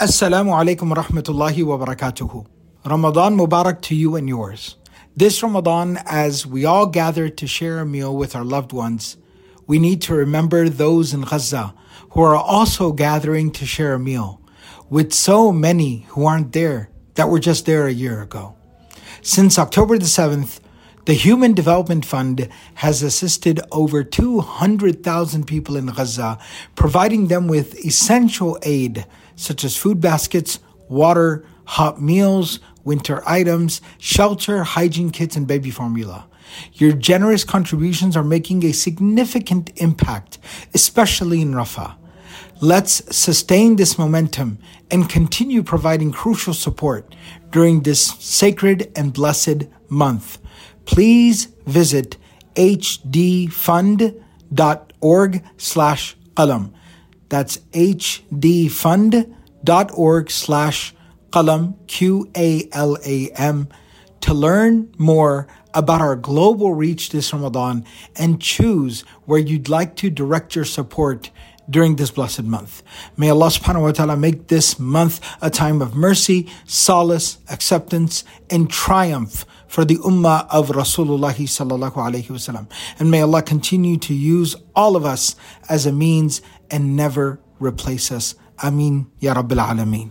Assalamu alaikum rahmatullahi wa barakatuhu. Ramadan Mubarak to you and yours. This Ramadan, as we all gather to share a meal with our loved ones, we need to remember those in Gaza who are also gathering to share a meal with so many who aren't there that were just there a year ago. Since October the 7th, the Human Development Fund has assisted over 200,000 people in Gaza, providing them with essential aid such as food baskets, water, hot meals, winter items, shelter, hygiene kits, and baby formula. Your generous contributions are making a significant impact, especially in Rafah. Let's sustain this momentum and continue providing crucial support during this sacred and blessed month please visit hdfund.org slash qalam. That's hdfund.org slash qalam, Q-A-L-A-M, to learn more about our global reach this Ramadan and choose where you'd like to direct your support during this blessed month. May Allah subhanahu wa ta'ala make this month a time of mercy, solace, acceptance, and triumph for the ummah of Rasulullah sallallahu alayhi wasallam. And may Allah continue to use all of us as a means and never replace us. Ameen Ya Rabbil Alameen.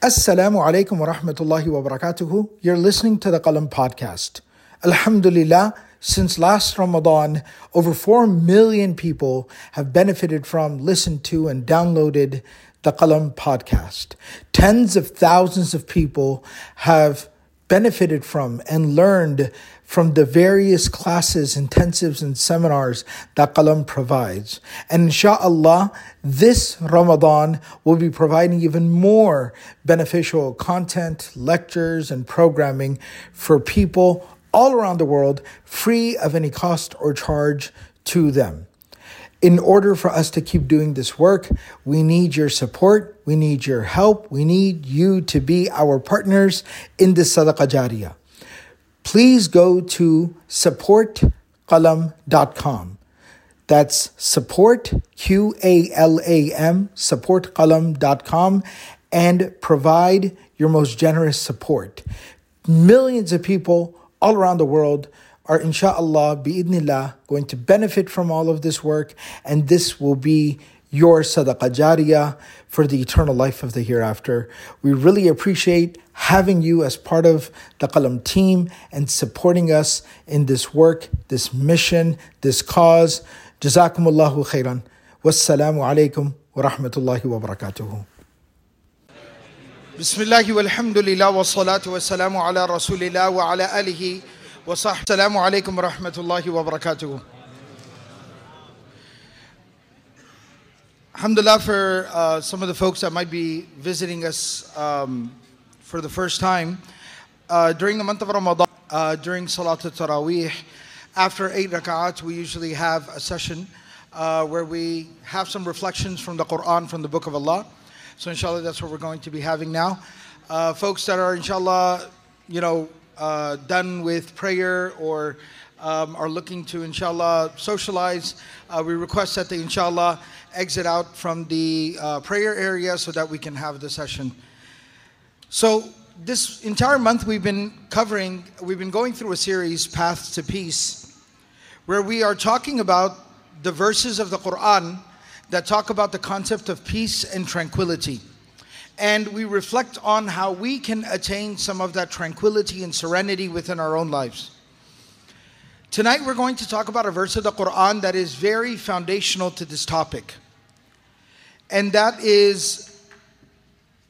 Assalamu alaikum wa rahmatullahi wa barakatuhu. You're listening to the Qalam podcast. Alhamdulillah, since last Ramadan, over 4 million people have benefited from, listened to, and downloaded the Qalam podcast. Tens of thousands of people have benefited from and learned from the various classes, intensives, and seminars that Qalam provides. And inshallah, this Ramadan will be providing even more beneficial content, lectures, and programming for people all around the world, free of any cost or charge to them in order for us to keep doing this work, we need your support, we need your help, we need you to be our partners in this sadaqah jariyah. Please go to supportqalam.com. That's support, Q A L A M, supportqalam.com, and provide your most generous support. Millions of people all around the world are insha'Allah, bi'idnillah, going to benefit from all of this work, and this will be your sadaqah jariyah for the eternal life of the hereafter. We really appreciate having you as part of the Qalam team and supporting us in this work, this mission, this cause. Jazakumullahu khairan. Wassalamu alaikum wa rahmatullahi wa barakatuhu. بسم الله والحمد لله والصلاة والسلام على رسول الله وعلى آله وصح السلام عليكم ورحمة الله وبركاته Alhamdulillah for uh, some of the folks that might be visiting us um, for the first time. Uh, during the month of Ramadan, uh, during Salat al-Taraweeh, after eight rak'at, we usually have a session uh, where we have some reflections from the Quran, from the Book of Allah. So inshallah, that's what we're going to be having now. Uh, folks that are inshallah, you know, uh, done with prayer or um, are looking to, inshallah, socialize, uh, we request that they, inshallah, exit out from the uh, prayer area so that we can have the session. So, this entire month we've been covering, we've been going through a series, Paths to Peace, where we are talking about the verses of the Quran that talk about the concept of peace and tranquility and we reflect on how we can attain some of that tranquility and serenity within our own lives. Tonight we're going to talk about a verse of the Quran that is very foundational to this topic. And that is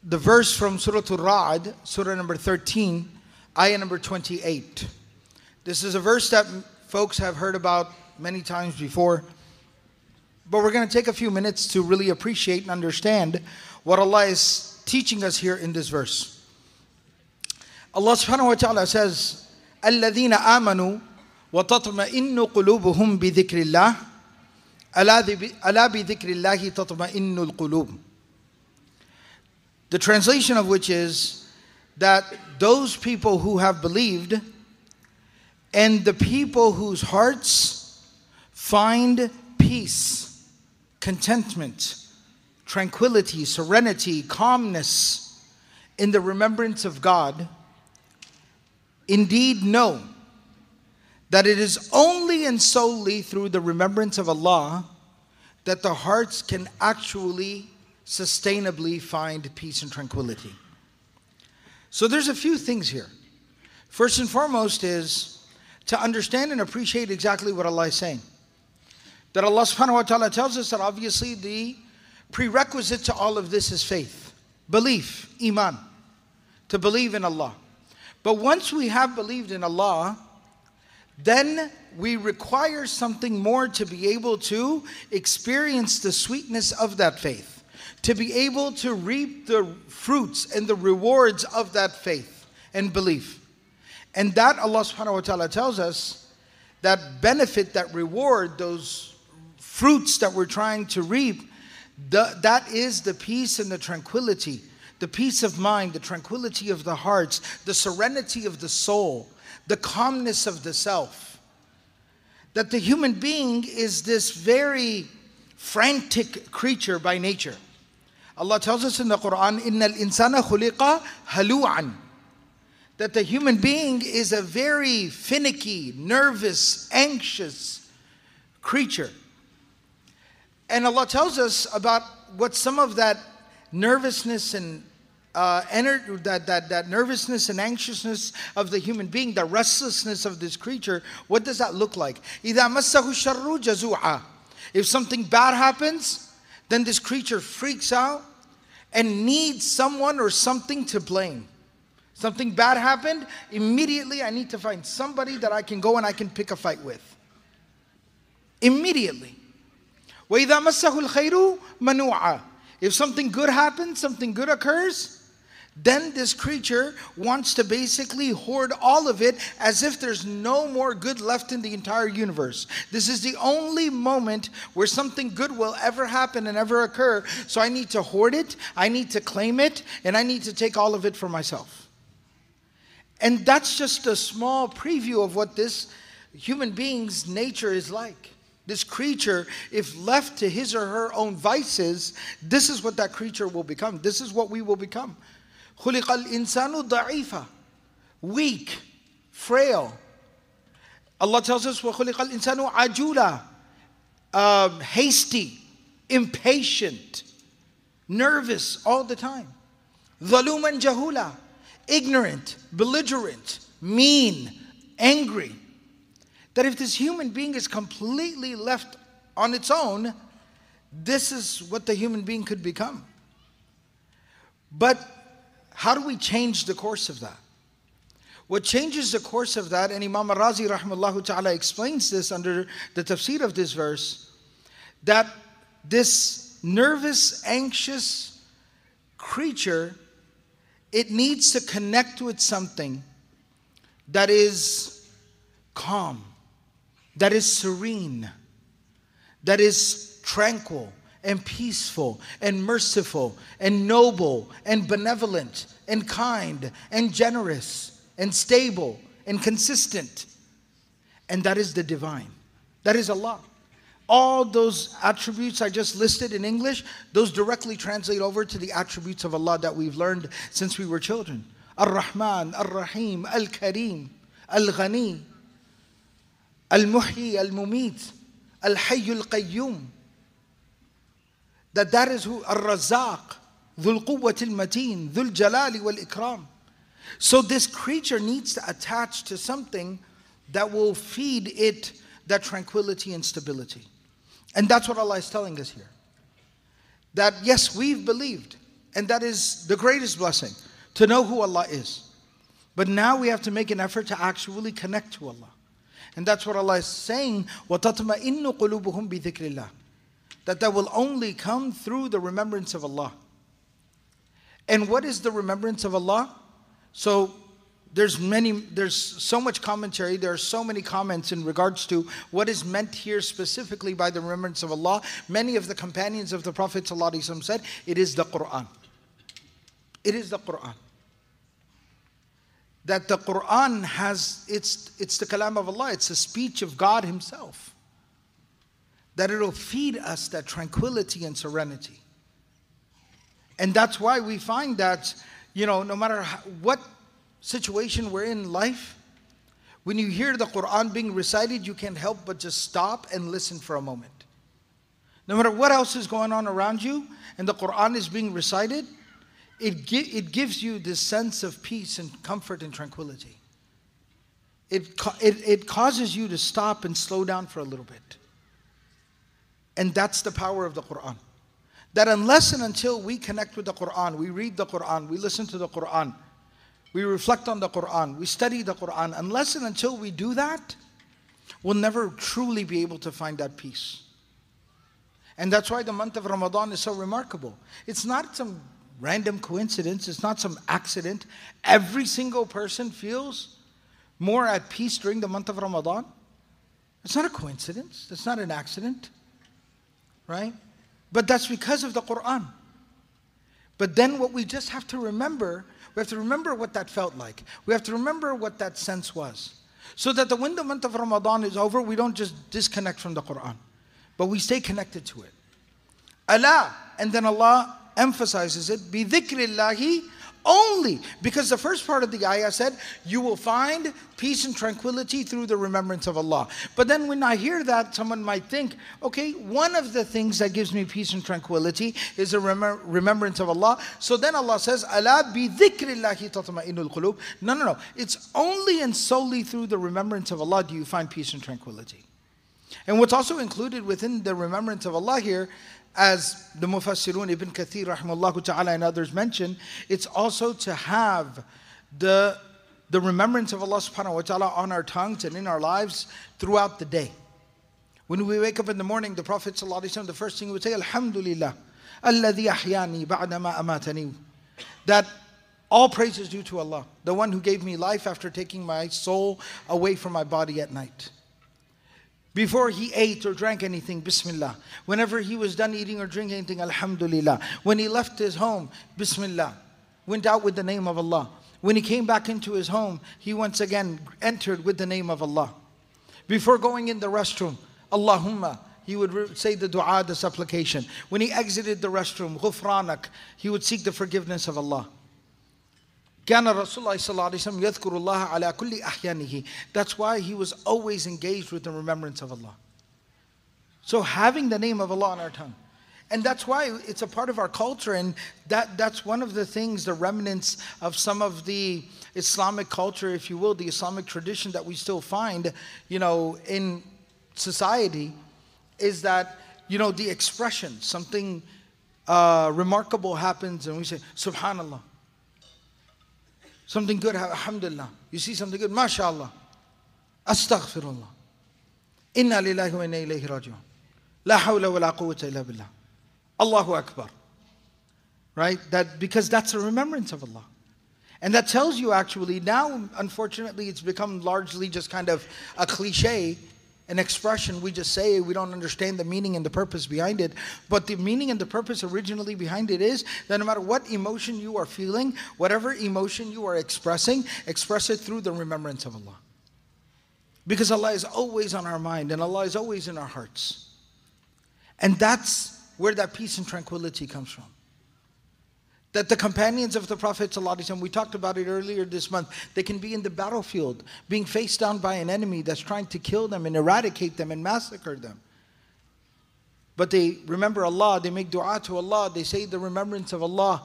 the verse from Surat ar-Ra'd, Surah number 13, ayah number 28. This is a verse that folks have heard about many times before. But we're going to take a few minutes to really appreciate and understand what Allah is teaching us here in this verse. Allah subhanahu wa ta'ala says, الَّذِينَ آمَنُوا وتطمئن قلوبهم بذكر الله ألا بذكر الله تطمئن القلوب The translation of which is that those people who have believed and the people whose hearts find peace, contentment, tranquility, serenity, calmness in the remembrance of God, indeed know that it is only and solely through the remembrance of Allah that the hearts can actually sustainably find peace and tranquility. So there's a few things here. First and foremost is to understand and appreciate exactly what Allah is saying. That Allah subhanahu wa ta'ala tells us that obviously the prerequisite to all of this is faith, belief, iman, to believe in Allah. But once we have believed in Allah, then we require something more to be able to experience the sweetness of that faith, to be able to reap the fruits and the rewards of that faith and belief. And that Allah subhanahu wa ta'ala tells us that benefit, that reward, those fruits that we're trying to reap, the, that is the peace and the tranquility, the peace of mind, the tranquility of the hearts, the serenity of the soul, the calmness of the self. That the human being is this very frantic creature by nature. Allah tells us in the Quran, إِنَّ الْإِنسَانَ خُلِقَ هَلُوعًا That the human being is a very finicky, nervous, anxious creature. And Allah tells us about what some of that nervousness and uh, ener- that, that, that nervousness and anxiousness of the human being, the restlessness of this creature, what does that look like? إِذَا مَسَّهُ الشَّرُّ جَزُوعًا If something bad happens, then this creature freaks out and needs someone or something to blame. Something bad happened, immediately I need to find somebody that I can go and I can pick a fight with. Immediately. وَإِذَا مَسَّهُ الْخَيْرُ مَنُوعًا If something good happens, something good occurs, then this creature wants to basically hoard all of it as if there's no more good left in the entire universe. This is the only moment where something good will ever happen and ever occur. So I need to hoard it, I need to claim it, and I need to take all of it for myself. And that's just a small preview of what this human being's nature is like. This creature, if left to his or her own vices, this is what that creature will become. This is what we will become. خلق الإنسان ضعيفا weak frail Allah tells us وخلق الإنسان عجولا um, hasty impatient nervous all the time ظلوما جهولا ignorant belligerent mean angry that if this human being is completely left on its own this is what the human being could become but how do we change the course of that? What changes the course of that, and Imam Razi rahmallahu ta'ala explains this under the tafsir of this verse, that this nervous, anxious creature, it needs to connect with something that is calm, that is serene, that is tranquil, and peaceful and merciful and noble and benevolent and kind and generous and stable and consistent. And that is the divine. That is Allah. All those attributes I just listed in English, those directly translate over to the attributes of Allah that we've learned since we were children. Ar-Rahman, Ar-Rahim, Al-Kareem, Al-Ghani, Al-Muhyi, Al-Mumit, Al-Hayy, Al-Qayyum that that is who Ar-Razzaq, Dhul Quwwat al-Mateen, Dhul Jalali wal Ikram. So this creature needs to attach to something that will feed it that tranquility and stability. And that's what Allah is telling us here. That yes, we've believed, and that is the greatest blessing to know who Allah is. But now we have to make an effort to actually connect to Allah. And that's what Allah is saying, وَتَطْمَئِنُّ قُلُوبُهُمْ بِذِكْرِ اللَّهِ that that will only come through the remembrance of Allah. And what is the remembrance of Allah? So there's many there's so much commentary there are so many comments in regards to what is meant here specifically by the remembrance of allah many of the companions of the prophet ﷺ said it is the quran it is the quran that the quran has it's it's the kalam of allah it's the speech of god himself that it'll feed us that tranquility and serenity. And that's why we find that, you know, no matter how, what situation we're in life, when you hear the Quran being recited, you can't help but just stop and listen for a moment. No matter what else is going on around you, and the Quran is being recited, it, gi- it gives you this sense of peace and comfort and tranquility. It, ca- it, it causes you to stop and slow down for a little bit. And that's the power of the Quran. That unless and until we connect with the Quran, we read the Quran, we listen to the Quran, we reflect on the Quran, we study the Quran, unless and until we do that, we'll never truly be able to find that peace. And that's why the month of Ramadan is so remarkable. It's not some random coincidence, it's not some accident. Every single person feels more at peace during the month of Ramadan. It's not a coincidence, it's not an accident, right? But that's because of the Quran. But then what we just have to remember, we have to remember what that felt like. We have to remember what that sense was. So that the when the month of Ramadan is over, we don't just disconnect from the Quran, but we stay connected to it. Allah, and then Allah emphasizes it, bi dhikrillahi only because the first part of the ayah said, You will find peace and tranquility through the remembrance of Allah. But then when I hear that, someone might think, Okay, one of the things that gives me peace and tranquility is a remem- remembrance of Allah. So then Allah says, Allah bi dhikrillahi tatma'innul qulub. No, no, no. It's only and solely through the remembrance of Allah do you find peace and tranquility. And what's also included within the remembrance of Allah here as the Mufassirun Ibn Kathir rahimahullah ta'ala and others mention, it's also to have the, the remembrance of Allah subhanahu wa ta'ala on our tongues and in our lives throughout the day. When we wake up in the morning, the Prophet ﷺ, the first thing he would say, Alhamdulillah, alladhi ahyani ba'dama amatani. That all praise is due to Allah, the one who gave me life after taking my soul away from my body at night. Before he ate or drank anything, Bismillah. Whenever he was done eating or drinking anything, Alhamdulillah. When he left his home, Bismillah. Went out with the name of Allah. When he came back into his home, he once again entered with the name of Allah. Before going in the restroom, Allahumma, he would say the dua, the supplication. When he exited the restroom, Ghufranak, he would seek the forgiveness of Allah. كان رسول الله صلى الله عليه وسلم يذكر الله على كل أحيانه. That's why he was always engaged with the remembrance of Allah. So having the name of Allah on our tongue. And that's why it's a part of our culture, and that, that's one of the things, the remnants of some of the Islamic culture, if you will, the Islamic tradition that we still find, you know, in society, is that, you know, the expression, something uh, remarkable happens, and we say, Subhanallah. Something good, alhamdulillah. You see something good, mashallah. Astaghfirullah. Inna lillahi wa inna ilayhi raji'un. La hawla wa la quwwata illa billah. Allahu Akbar. Right? That because that's a remembrance of Allah. And that tells you actually now, unfortunately, it's become largely just kind of a cliche, an expression we just say. We don't understand the meaning and the purpose behind it. But the meaning and the purpose originally behind it is that no matter what emotion you are feeling, whatever emotion you are expressing, express it through the remembrance of Allah. Because Allah is always on our mind and Allah is always in our hearts. And that's where that peace and tranquility comes from. That the companions of the Prophet, we talked about it earlier this month, they can be in the battlefield, being faced down by an enemy that's trying to kill them and eradicate them and massacre them. But they remember Allah, they make dua to Allah, they say the remembrance of Allah.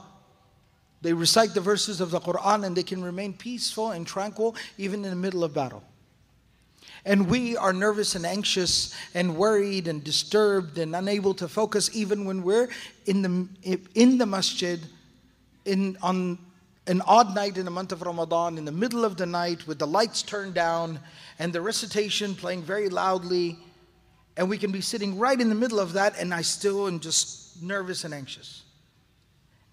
They recite the verses of the Quran and they can remain peaceful and tranquil even in the middle of battle. And we are nervous and anxious and worried and disturbed and unable to focus even when we're in the, in the masjid in, on an odd night in the month of Ramadan, in the middle of the night with the lights turned down and the recitation playing very loudly. And we can be sitting right in the middle of that, and I still am just nervous and anxious.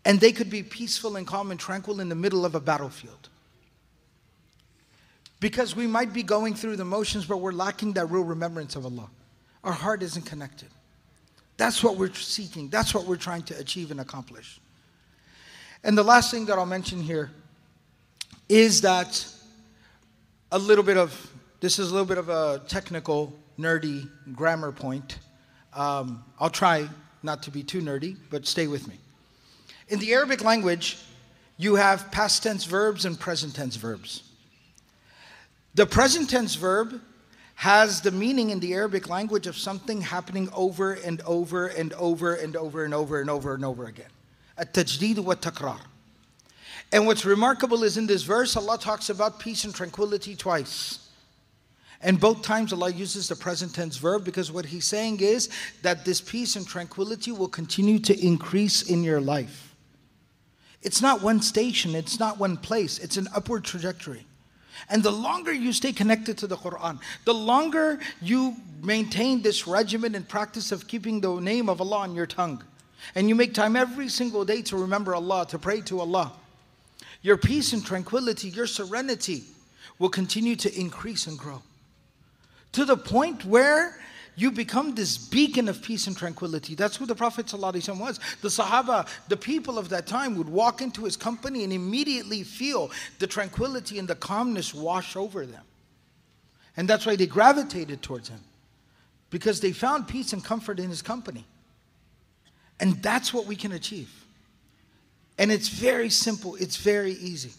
And they could be peaceful and calm and tranquil in the middle of a battlefield. Because we might be going through the motions, but we're lacking that real remembrance of Allah. Our heart isn't connected. That's what we're seeking, that's what we're trying to achieve and accomplish. And the last thing that I'll mention here is that a little bit of this is a little bit of a technical, nerdy grammar point. Um, I'll try not to be too nerdy, but stay with me. In the Arabic language, you have past tense verbs and present tense verbs. The present tense verb has the meaning in the Arabic language of something happening over and over and over and over and over and over and over again. Wa takrar. And what's remarkable is in this verse, Allah talks about peace and tranquility twice. And both times Allah uses the present tense verb because what He's saying is that this peace and tranquility will continue to increase in your life. It's not one station, it's not one place, it's an upward trajectory. And the longer you stay connected to the Quran, the longer you maintain this regimen and practice of keeping the name of Allah on your tongue, and you make time every single day to remember Allah, to pray to Allah, your peace and tranquility, your serenity will continue to increase and grow to the point where you become this beacon of peace and tranquility. That's who the Prophet ﷺ was. The Sahaba, the people of that time, would walk into his company and immediately feel the tranquility and the calmness wash over them. And that's why they gravitated towards him, because they found peace and comfort in his company. And that's what we can achieve. And it's very simple, it's very easy.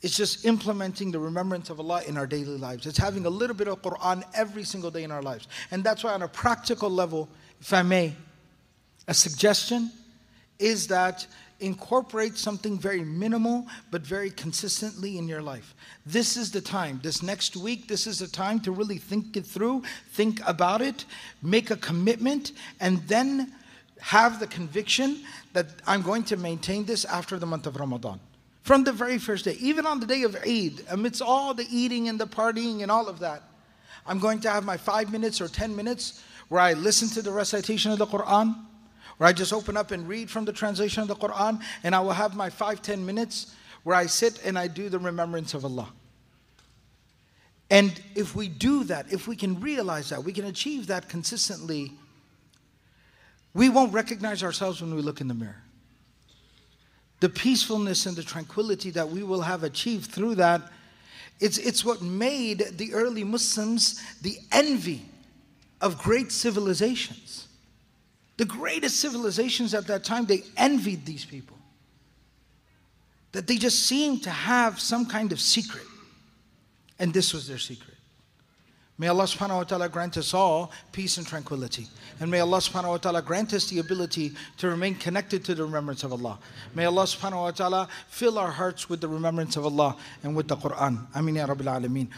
It's just implementing the remembrance of Allah in our daily lives. It's having a little bit of Quran every single day in our lives. And that's why, on a practical level, if I may, a suggestion is that incorporate something very minimal but very consistently in your life. This is the time, this next week, this is the time to really think it through, think about it, make a commitment, and then have the conviction that I'm going to maintain this after the month of Ramadan. From the very first day, even on the day of Eid, amidst all the eating and the partying and all of that, I'm going to have my five minutes or 10 minutes where I listen to the recitation of the Quran, where I just open up and read from the translation of the Quran, and I will have my five, ten minutes where I sit and I do the remembrance of Allah. And if we do that, if we can realize that, we can achieve that consistently, we won't recognize ourselves when we look in the mirror the peacefulness and the tranquility that we will have achieved through that, it's, it's what made the early Muslims the envy of great civilizations. The greatest civilizations at that time, they envied these people. That they just seemed to have some kind of secret. And this was their secret. May Allah subhanahu wa ta'ala grant us all peace and tranquility. And may Allah subhanahu wa ta'ala grant us the ability to remain connected to the remembrance of Allah. May Allah subhanahu wa ta'ala fill our hearts with the remembrance of Allah and with the Quran. Amin ya Rabbil Alameen.